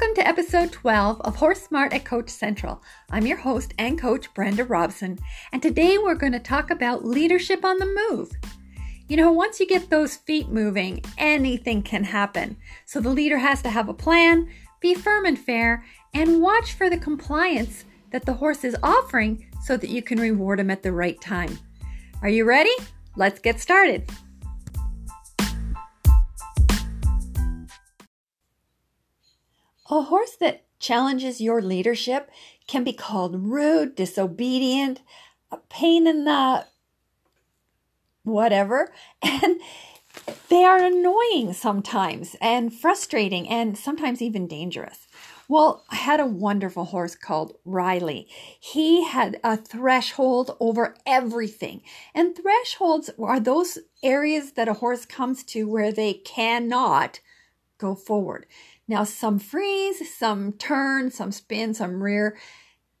Welcome to episode 12 of Horse Smart at Coach Central. I'm your host and coach, Brenda Robson, and today we're going to talk about leadership on the move. You know, once you get those feet moving, anything can happen. So the leader has to have a plan, be firm and fair, and watch for the compliance that the horse is offering so that you can reward him at the right time. Are you ready? Let's get started. A horse that challenges your leadership can be called rude, disobedient, a pain in the whatever, and they are annoying sometimes and frustrating and sometimes even dangerous. Well, I had a wonderful horse called Riley. He had a threshold over everything. And thresholds are those areas that a horse comes to where they cannot go forward. Now, some freeze, some turn, some spin, some rear.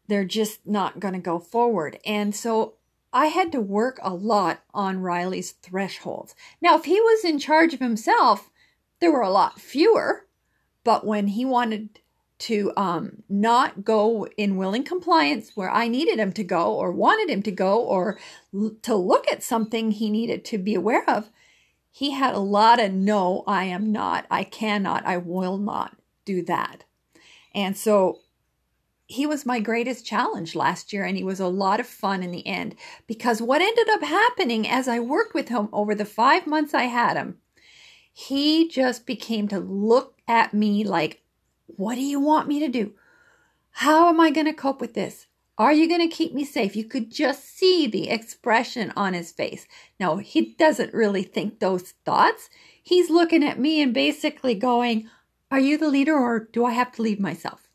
They're just not going to go forward. And so I had to work a lot on Riley's thresholds. Now, if he was in charge of himself, there were a lot fewer. But when he wanted to um, not go in willing compliance where I needed him to go or wanted him to go or l- to look at something he needed to be aware of, he had a lot of no, I am not, I cannot, I will not do that. And so he was my greatest challenge last year, and he was a lot of fun in the end because what ended up happening as I worked with him over the five months I had him, he just became to look at me like, What do you want me to do? How am I going to cope with this? Are you going to keep me safe? You could just see the expression on his face. Now, he doesn't really think those thoughts. He's looking at me and basically going, Are you the leader or do I have to leave myself?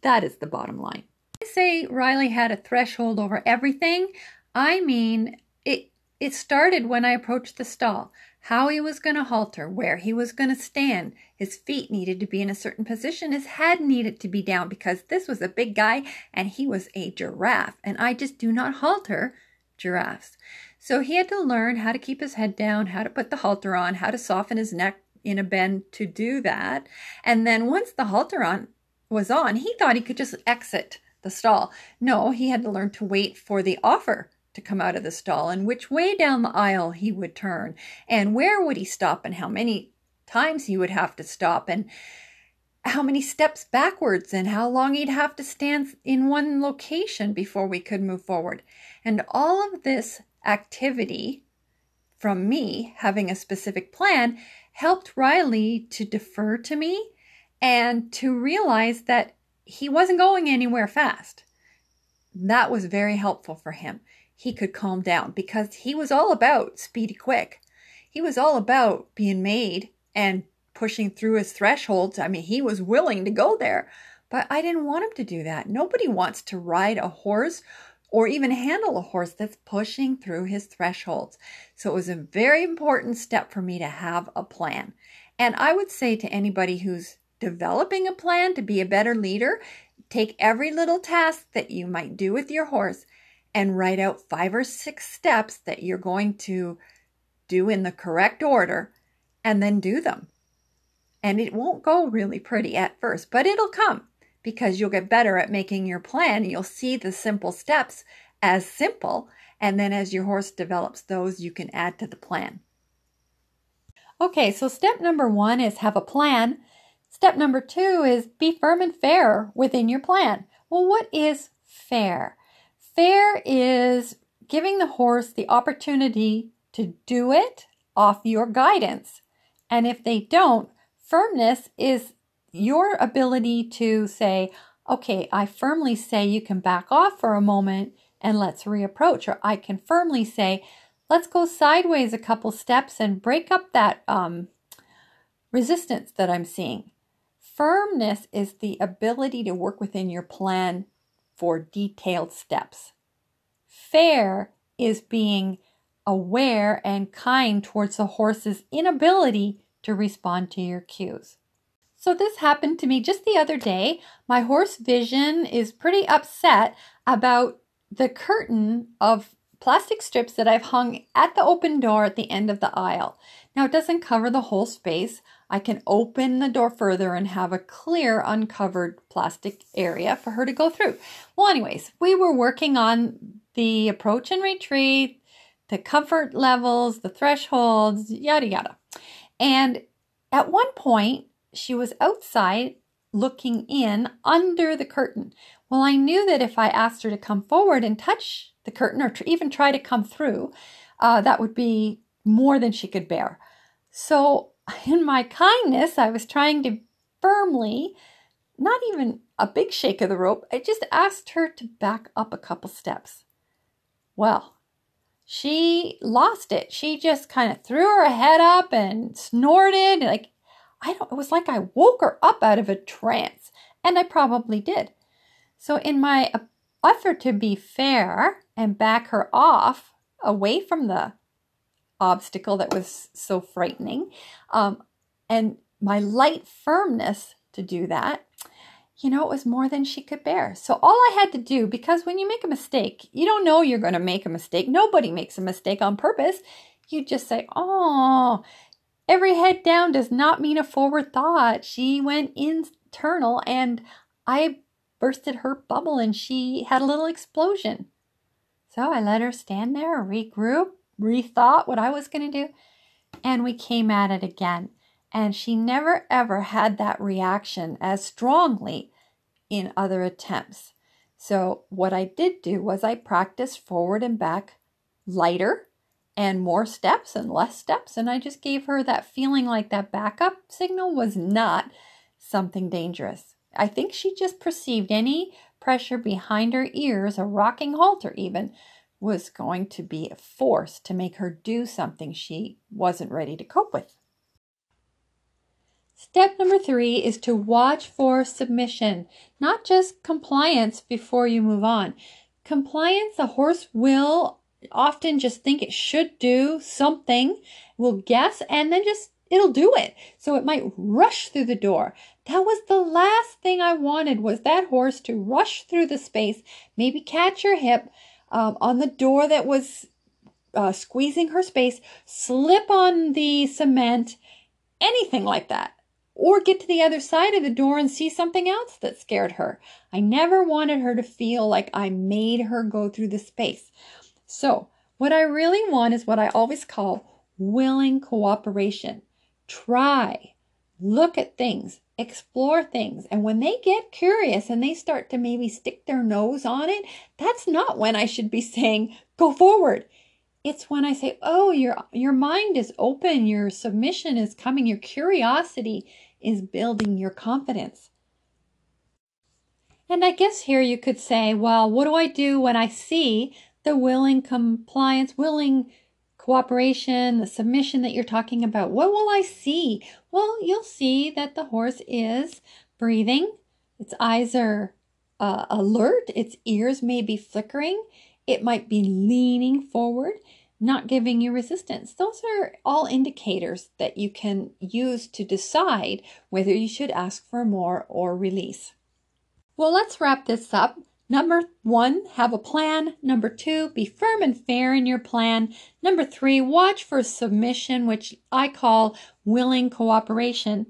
That is the bottom line. I say Riley had a threshold over everything. I mean, it it started when I approached the stall. How he was going to halter, where he was going to stand. His feet needed to be in a certain position. His head needed to be down because this was a big guy and he was a giraffe. And I just do not halter giraffes. So he had to learn how to keep his head down, how to put the halter on, how to soften his neck in a bend to do that. And then once the halter on was on, he thought he could just exit the stall. No, he had to learn to wait for the offer to come out of the stall and which way down the aisle he would turn and where would he stop and how many times he would have to stop and how many steps backwards and how long he'd have to stand in one location before we could move forward. And all of this activity from me having a specific plan helped Riley to defer to me and to realize that he wasn't going anywhere fast. That was very helpful for him he could calm down because he was all about speedy quick. He was all about being made and pushing through his thresholds. I mean, he was willing to go there, but I didn't want him to do that. Nobody wants to ride a horse or even handle a horse that's pushing through his thresholds. So it was a very important step for me to have a plan. And I would say to anybody who's developing a plan to be a better leader, take every little task that you might do with your horse and write out five or six steps that you're going to do in the correct order and then do them. And it won't go really pretty at first, but it'll come because you'll get better at making your plan. You'll see the simple steps as simple. And then as your horse develops those, you can add to the plan. Okay, so step number one is have a plan. Step number two is be firm and fair within your plan. Well, what is fair? Fair is giving the horse the opportunity to do it off your guidance. And if they don't, firmness is your ability to say, okay, I firmly say you can back off for a moment and let's reapproach. Or I can firmly say, let's go sideways a couple steps and break up that um, resistance that I'm seeing. Firmness is the ability to work within your plan for detailed steps. Fair is being aware and kind towards the horse's inability to respond to your cues. So, this happened to me just the other day. My horse Vision is pretty upset about the curtain of plastic strips that I've hung at the open door at the end of the aisle. Now, it doesn't cover the whole space. I can open the door further and have a clear, uncovered plastic area for her to go through. Well, anyways, we were working on the approach and retreat, the comfort levels, the thresholds, yada, yada. And at one point, she was outside looking in under the curtain. Well, I knew that if I asked her to come forward and touch the curtain or to even try to come through, uh, that would be more than she could bear. So, in my kindness, I was trying to firmly, not even a big shake of the rope, I just asked her to back up a couple steps. Well, she lost it. She just kind of threw her head up and snorted. Like, I don't, it was like I woke her up out of a trance. And I probably did. So, in my effort to be fair and back her off away from the obstacle that was so frightening, um, and my light firmness to do that, you know, it was more than she could bear. So all I had to do, because when you make a mistake, you don't know you're going to make a mistake. Nobody makes a mistake on purpose. You just say, oh, every head down does not mean a forward thought. She went internal and I bursted her bubble and she had a little explosion. So I let her stand there, regroup, rethought what I was going to do, and we came at it again. And she never ever had that reaction as strongly in other attempts. So, what I did do was I practiced forward and back lighter and more steps and less steps. And I just gave her that feeling like that backup signal was not something dangerous. I think she just perceived any pressure behind her ears, a rocking halter even, was going to be a force to make her do something she wasn't ready to cope with. Step number three is to watch for submission, not just compliance before you move on. Compliance, a horse will often just think it should do something, will guess, and then just it'll do it. So it might rush through the door. That was the last thing I wanted was that horse to rush through the space, maybe catch her hip um, on the door that was uh, squeezing her space, slip on the cement, anything like that or get to the other side of the door and see something else that scared her. I never wanted her to feel like I made her go through the space. So, what I really want is what I always call willing cooperation. Try, look at things, explore things. And when they get curious and they start to maybe stick their nose on it, that's not when I should be saying, go forward. It's when I say, "Oh, your your mind is open, your submission is coming, your curiosity is building your confidence. And I guess here you could say, well, what do I do when I see the willing compliance, willing cooperation, the submission that you're talking about? What will I see? Well, you'll see that the horse is breathing, its eyes are uh, alert, its ears may be flickering, it might be leaning forward, not giving you resistance. Those are all indicators that you can use to decide whether you should ask for more or release. Well, let's wrap this up. Number one, have a plan. Number two, be firm and fair in your plan. Number three, watch for submission, which I call willing cooperation.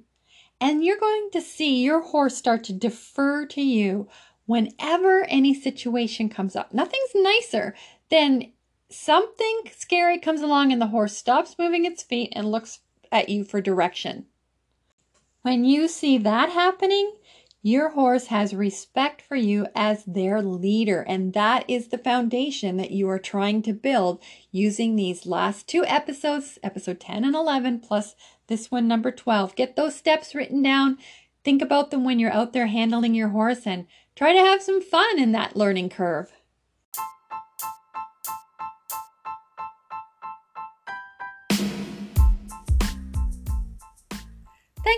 And you're going to see your horse start to defer to you whenever any situation comes up. Nothing's nicer than something scary comes along and the horse stops moving its feet and looks at you for direction. When you see that happening, your horse has respect for you as their leader, and that is the foundation that you are trying to build using these last two episodes, episode 10 and 11, plus this one, number 12. Get those steps written down. Think about them when you're out there handling your horse and try to have some fun in that learning curve.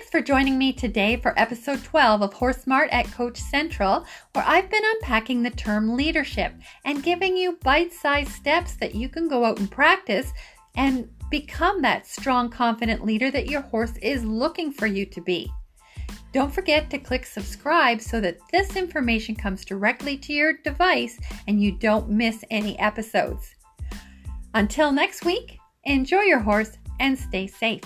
Thanks for joining me today for episode 12 of Horse Smart at Coach Central, where I've been unpacking the term leadership and giving you bite sized steps that you can go out and practice and become that strong, confident leader that your horse is looking for you to be. Don't forget to click subscribe so that this information comes directly to your device and you don't miss any episodes. Until next week, enjoy your horse and stay safe.